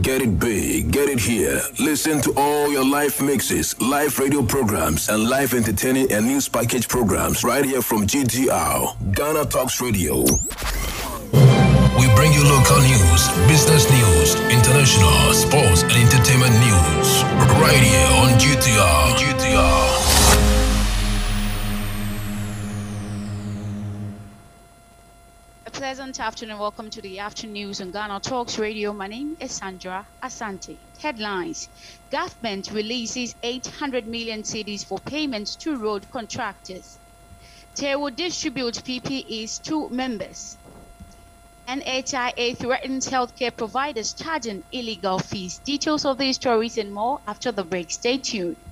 Get it big, get it here. Listen to all your live mixes, live radio programs, and live entertaining and news package programs right here from GTR, Ghana Talks Radio. We bring you local news, business news, international, sports, and entertainment news right here on GTR. GTR. Pleasant afternoon. Welcome to the afternoon news on Ghana Talks Radio. My name is Sandra Asante. Headlines Government releases 800 million cedis for payments to road contractors. They will distribute PPEs to members. NHIA threatens healthcare providers charging illegal fees. Details of these stories and more after the break. Stay tuned.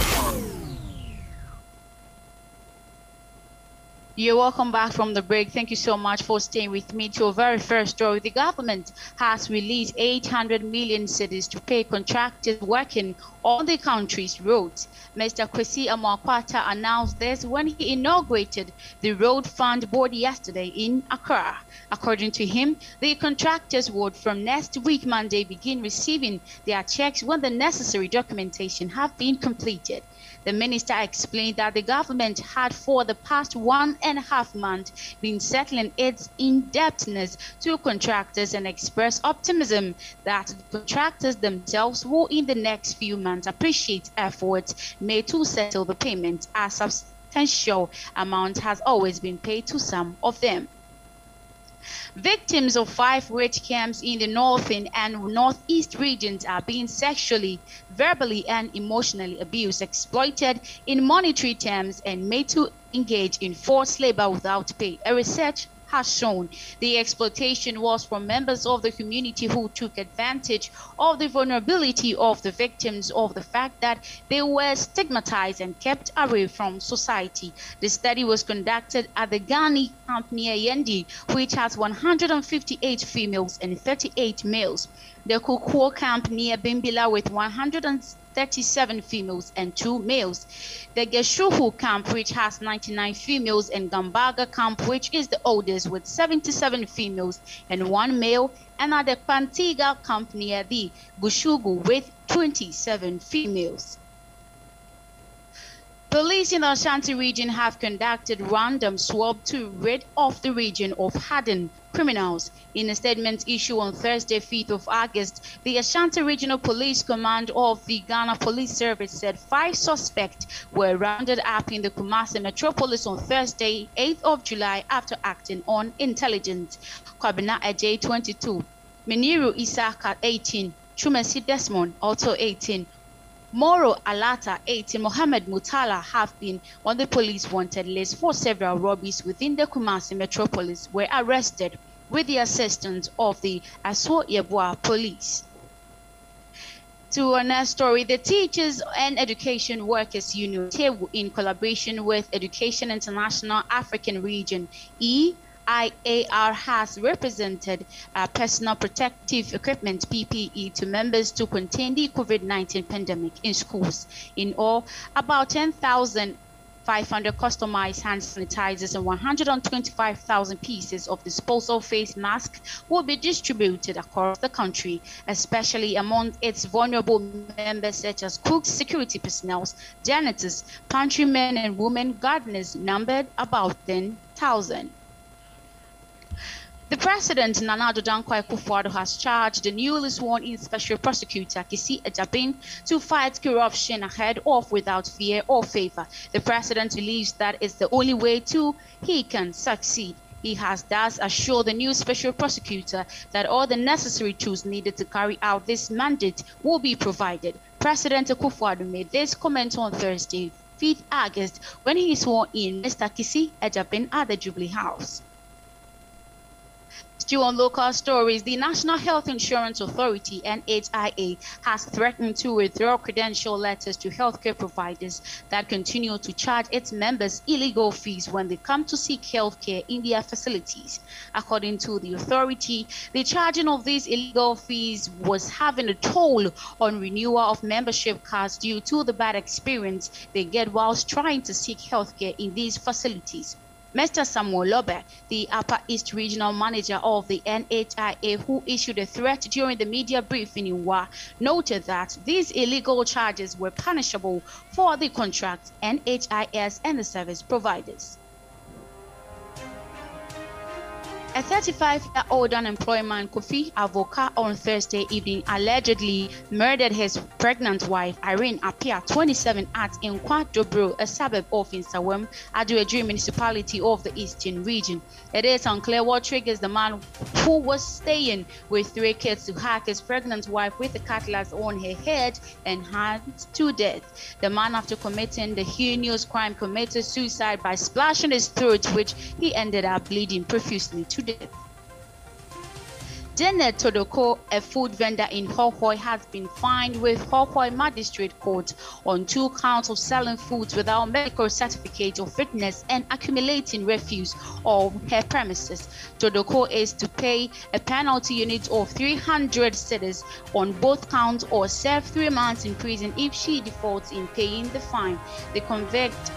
You're welcome back from the break. Thank you so much for staying with me to a very first story. The government has released 800 million cedis to pay contractors working on the country's roads. Mr. Kwesi Amoako-Atta announced this when he inaugurated the Road Fund Board yesterday in Accra. According to him, the contractors would from next week Monday begin receiving their checks when the necessary documentation have been completed. The minister explained that the government had for the past one and a half months been settling its indebtedness to contractors and expressed optimism that the contractors themselves will in the next few months appreciate efforts made to settle the payment as substantial amount has always been paid to some of them. Victims of five rape camps in the northern and northeast regions are being sexually, verbally, and emotionally abused, exploited in monetary terms, and made to engage in forced labor without pay. A research has shown the exploitation was from members of the community who took advantage of the vulnerability of the victims of the fact that they were stigmatized and kept away from society. The study was conducted at the Ghani camp near Yendi, which has 158 females and 38 males. The Kukuo camp near Bimbila with 100 37 females and 2 males. The Geshuhu camp, which has 99 females, and Gambaga camp, which is the oldest, with 77 females and 1 male, and at the Pantiga camp near the Bushugu with 27 females. Police in the Ashanti region have conducted random swab to rid off the region of hardened criminals. In a statement issued on Thursday, 5th of August, the Ashanti Regional Police Command of the Ghana Police Service said five suspects were rounded up in the Kumasi metropolis on Thursday, 8th of July, after acting on intelligence. Kwabena Ajay, 22, Meniru Isaka, 18, Chumesi Desmond, also 18, Moro Alata 18, Mohammed Mutala have been on the police wanted list for several robberies within the Kumasi metropolis were arrested with the assistance of the Yabwa police. To another story, the Teachers and Education Workers Union, in collaboration with Education International African Region, E IAR has represented uh, personal protective equipment PPE to members to contain the COVID-19 pandemic in schools. In all, about 10,000 500 customized hand sanitizers and 125,000 pieces of disposal face masks will be distributed across the country, especially among its vulnerable members such as cooks, security personnel, janitors, pantry men and women, gardeners, numbered about 10,000. The president, Nana Addo Dankwa Akufo-Addo, has charged the newly sworn-in special prosecutor, Kissi Agyebeng, to fight corruption ahead of without fear or favor. The president believes that is the only way to he can succeed. He has thus assured the new special prosecutor that all the necessary tools needed to carry out this mandate will be provided. President Akufo-Addo made this comment on Thursday, 5th August, when he swore in Mr. Kissi Agyebeng at the Jubilee House. On local stories, the National Health Insurance Authority, NHIA, has threatened to withdraw credential letters to healthcare providers that continue to charge its members illegal fees when they come to seek healthcare in their facilities. According to the authority, the charging of these illegal fees was having a toll on renewal of membership cards due to the bad experience they get whilst trying to seek healthcare in these facilities. Mr. Samuel Lobe, the Upper East Regional Manager of the NHIA, who issued a threat during the media briefing in Wa, noted that these illegal charges were punishable for the contract, NHIS, and the service providers. A 35-year-old unemployed man, Kofi Avoka, on Thursday evening allegedly murdered his pregnant wife, Irene Apia, 27, at Inkwa Dobro, a suburb of Nsawam, Adoagyiri municipality of the Eastern region. It is unclear what triggers the man who was staying with three kids to hack his pregnant wife with a cutlass on her head and hands to death. The man, after committing the heinous crime, committed suicide by splashing his throat, which he ended up bleeding profusely to today. Janet Todoko, a food vendor in Hohoe, has been fined with Hohoe Magistrate Court on two counts of selling foods without medical certificate of fitness and accumulating refuse on her premises. Todoko is to pay a penalty unit of 300 cedis on both counts or serve three months in prison if she defaults in paying the fine. The convict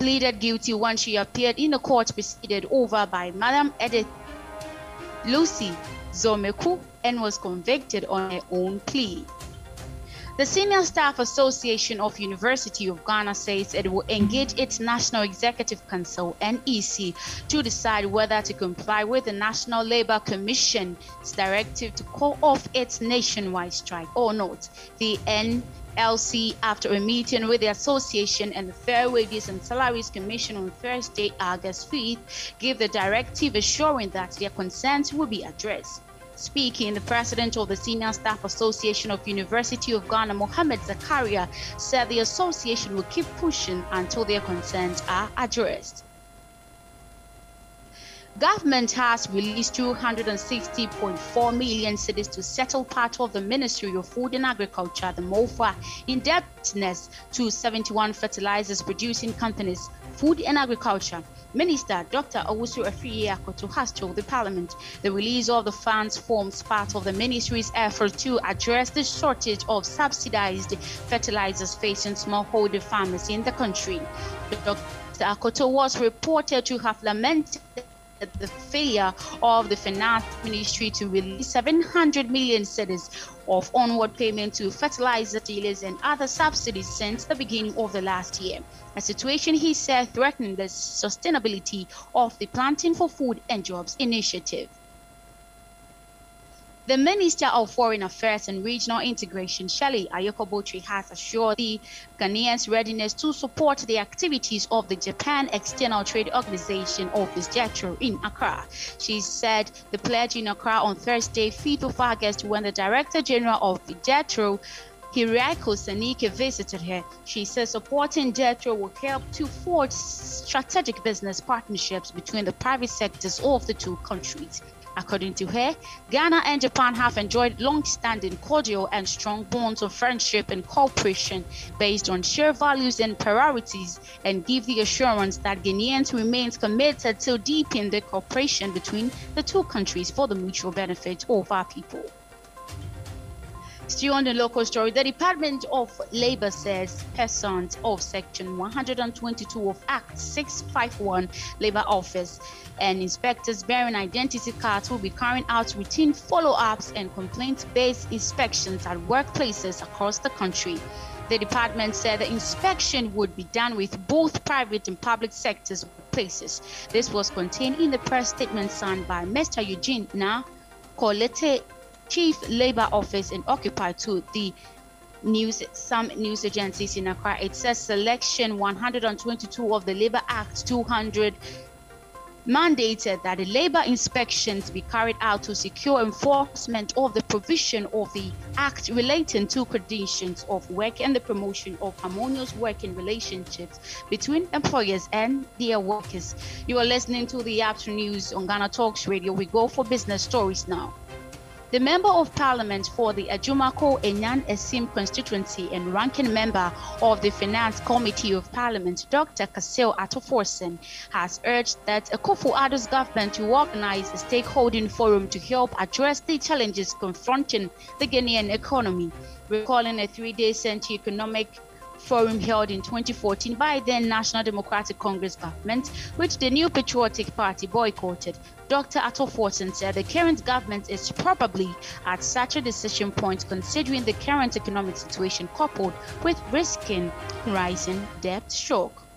pleaded guilty when she appeared in a court presided over by Madam Edith Lucy Zomeku and was convicted on her own plea. The Senior Staff Association of University of Ghana says it will engage its National Executive Council NEC to decide whether to comply with the National Labour Commission's directive to call off its nationwide strike or not. The N LC after a meeting with the association and the Fair Wages and Salaries Commission on Thursday, August 5th, gave the directive assuring that their concerns will be addressed. Speaking, the president of the Senior Staff Association of University of Ghana, Mohammed Zakaria, said the association will keep pushing until their concerns are addressed. Government has released 260.4 million cedis to settle part of the Ministry of Food and Agriculture, the MOFA, indebtedness to 71 fertilizers producing companies, food and agriculture. Minister Dr. Owusu Afriyie Akoto has told the Parliament the release of the funds forms part of the ministry's effort to address the shortage of subsidized fertilizers facing smallholder farmers in the country. Dr. Akoto was reported to have lamented the failure of the finance ministry to release 700 million cedis of onward payment to fertilizer dealers and other subsidies since the beginning of the last year. A situation he said threatened the sustainability of the Planting for Food and Jobs initiative. The Minister of Foreign Affairs and Regional Integration, Shirley Ayorkor Botchwey, has assured the Ghanaians' readiness to support the activities of the Japan External Trade Organization Office JETRO in Accra. She said the pledge in Accra on Thursday, 5th of August, when the Director General of JETRO Hiriako Sanike visited her. She says supporting JETRO will help to forge strategic business partnerships between the private sectors of the two countries. According to her, Ghana and Japan have enjoyed long-standing cordial and strong bonds of friendship and cooperation based on shared values and priorities and give the assurance that Ghanaians remain committed to deepen the cooperation between the two countries for the mutual benefit of our people. Still on the local story, the Department of Labor says persons of Section 122 of Act 651 Labor Office and inspectors bearing identity cards will be carrying out routine follow-ups and complaint-based inspections at workplaces across the country. The department said the inspection would be done with both private and public sectors places. This was contained in the press statement signed by Mr. Eugene Na Kolete Chief Labor Office and occupied to the news some news agencies in Accra. It says selection 122 of the Labor Act 200 mandated that the labor inspections be carried out to secure enforcement of the provision of the act relating to conditions of work and the promotion of harmonious working relationships between employers and their workers. You are listening to the afternoon news on Ghana Talks Radio. We go for business stories now. The Member of Parliament for the Ajumako Enyan Essiam constituency and ranking member of the Finance Committee of Parliament, Dr. Cassiel Ato Forson, has urged that Akufo-Addo's government to organize a stakeholding forum to help address the challenges confronting the Ghanaian economy, recalling a three-day Central Economic forum held in 2014 by then National Democratic Congress government, which the New Patriotic Party boycotted. Dr. Ato Forson said the current government is probably at such a decision point considering the current economic situation coupled with risking rising debt shock.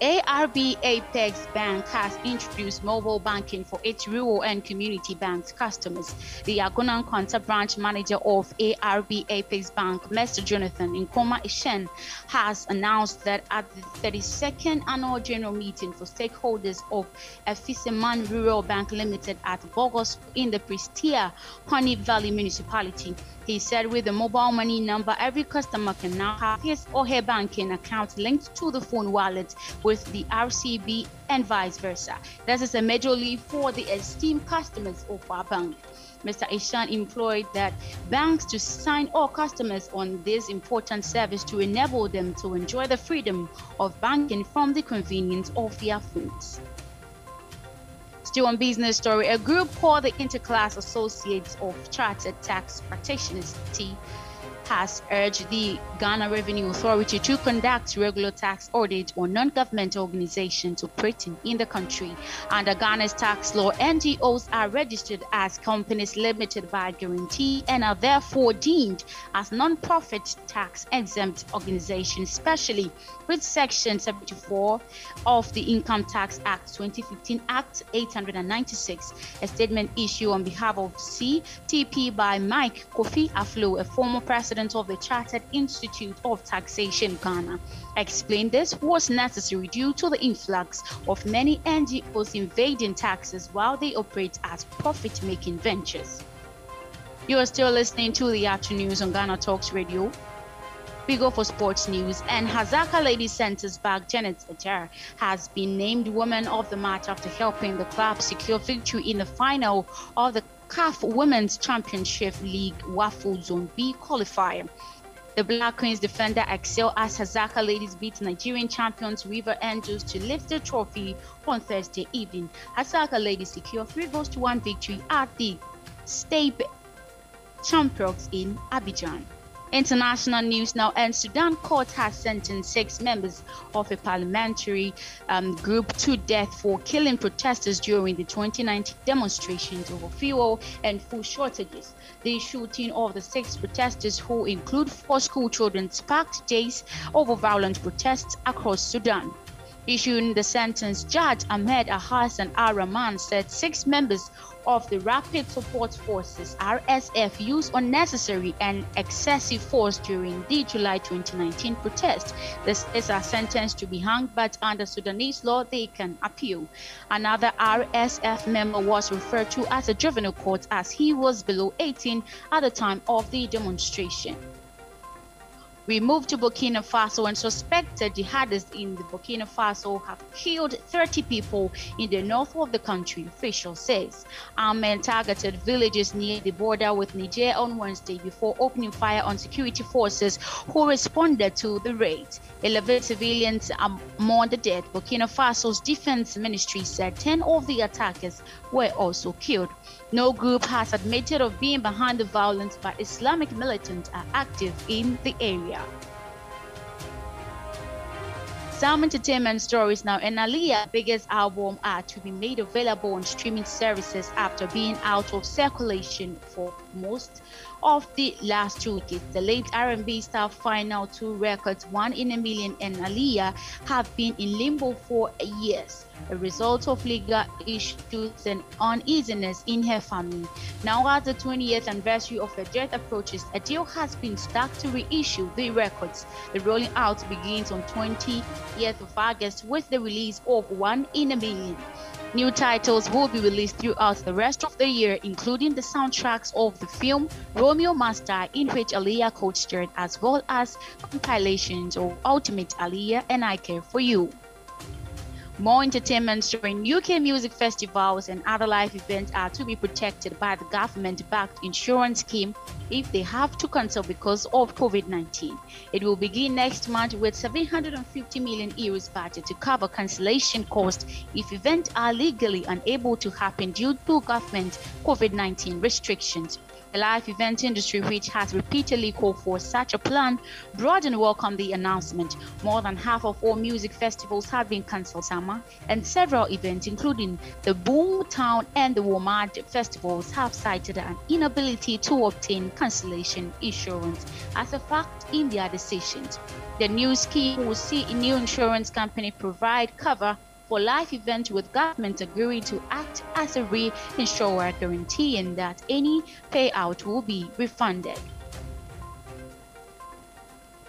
ARB Apex Bank has introduced mobile banking for its rural and community banks customers. The Agona Nkwanta branch manager of ARB Apex Bank, Mr. Jonathan Nkoma Ishen, has announced that at the 32nd annual general meeting for stakeholders of Afiseman Rural Bank Limited at Bogos in the Prestea Huni-Valley Municipality, he said with the mobile money number, every customer can now have his or her banking account linked to the phone wallet with the RCB and vice versa. This is a major leap for the esteemed customers of our bank. Mr. Ishan employed that banks to sign all customers on this important service to enable them to enjoy the freedom of banking from the convenience of their phones. Still on business story, a group called the Interclass Associates of Chartered Tax Practitioners, T has urged the Ghana Revenue Authority to conduct regular tax audit on non-government organizations operating in the country. Under Ghana's tax law, NGOs are registered as companies limited by guarantee and are therefore deemed as non-profit tax-exempt organizations, especially with Section 74 of the Income Tax Act 2015 Act 896. A statement issued on behalf of CTP by Mike Kofi Aflo, a former president president of the Chartered Institute of Taxation Ghana, explained this was necessary due to the influx of many NGOs invading taxes while they operate as profit making ventures. You are still listening to the afternoon news on Ghana Talks Radio. We go for sports news, and Hazaka Ladies Center's back Janet Egyir has been named Woman of the Match after helping the club secure victory in the final of the CAF Women's Championship League WAFU Zone B qualifier. The Black Queens defender excel as Hazaka ladies beat Nigerian champions River Angels to lift the trophy on Thursday evening. Hazaka ladies secure three goals to one victory at the State Champions in Abidjan. International news now, and Sudan court has sentenced six members of a parliamentary um, group to death for killing protesters during the 2019 demonstrations over fuel and food shortages. The shooting of the six protesters, who include four school children, sparked days over violent protests across Sudan. Issuing the sentence, Judge Ahmed Ahassan Al Rahman said six members of the Rapid Support Forces RSF used unnecessary and excessive force during the July 2019 protest. This is a sentence to be hung, but under Sudanese law, they can appeal. Another RSF member was referred to as a juvenile court as he was below 18 at the time of the demonstration. We moved to Burkina Faso and suspected jihadists in Burkina Faso have killed 30 people in the north of the country, official says. Armed men targeted villages near the border with Niger on Wednesday before opening fire on security forces who responded to the raid. 11 civilians are among the dead. Burkina Faso's defense ministry said 10 of the attackers were also killed. No group has admitted of being behind the violence, but Islamic militants are active in the area. Some entertainment stories now. And Aaliyah's biggest album are to be made available on streaming services after being out of circulation for most of the last two decades. The late R&B star final two records, One in a Million and Aaliyah, have been in limbo for years. a result of legal issues and uneasiness in her family. Now, as the 20th anniversary of her death approaches, a deal has been struck to reissue the records. The rolling out begins on 20th of August with the release of One in a Million. New titles will be released throughout the rest of the year, including the soundtracks of the film Romeo Must Die, in which Aaliyah co-starred, as well as compilations of Ultimate Aaliyah and I Care For You. More entertainment during UK music festivals and other live events are to be protected by the government-backed insurance scheme if they have to cancel because of COVID-19. It will begin next month with 750 million euros budget to cover cancellation costs if events are legally unable to happen due to government COVID-19 restrictions. The live event industry, which has repeatedly called for such a plan, broadened welcome the announcement. More than half of all music festivals have been cancelled summer, and several events, including the Boomtown and the WOMAD festivals, have cited an inability to obtain cancellation insurance as a fact in their decisions. The new scheme will see a new insurance company provide cover for life events with government agreeing to act as a reinsurer guaranteeing that any payout will be refunded.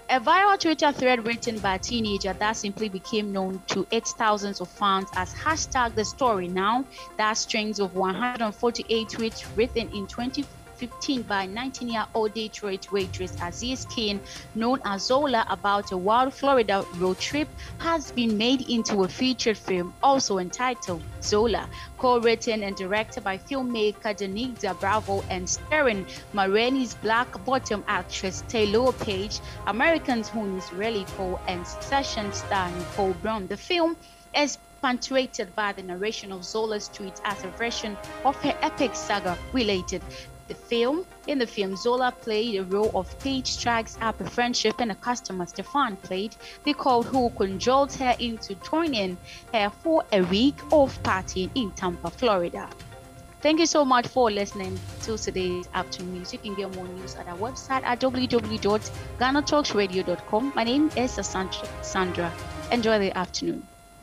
A viral Twitter thread written by a teenager that simply became known to its thousands of fans as hashtag the story now that strings of 148 tweets written in 20 15 by 19-year-old Detroit waitress Aziz Kane, known as Zola, about a wild Florida road trip has been made into a feature film also entitled Zola, co-written and directed by filmmaker Janicza Bravo and starring Ma Rainey's black bottom actress Taylor Paige, Americans who really Cole and Succession star Nicholas Braun. The film is punctuated by the narration of Zola's tweets as a version of her epic saga related the film. In the film, Zola played a role of Paige strikes up a friendship and a customer Stefan played the code who cajoled her into joining her for a week of partying in Tampa, Florida. Thank you so much for listening to today's afternoon music. You can get more news at our website at www.ghanatalksradio.com. My name is Sandra. Enjoy the afternoon.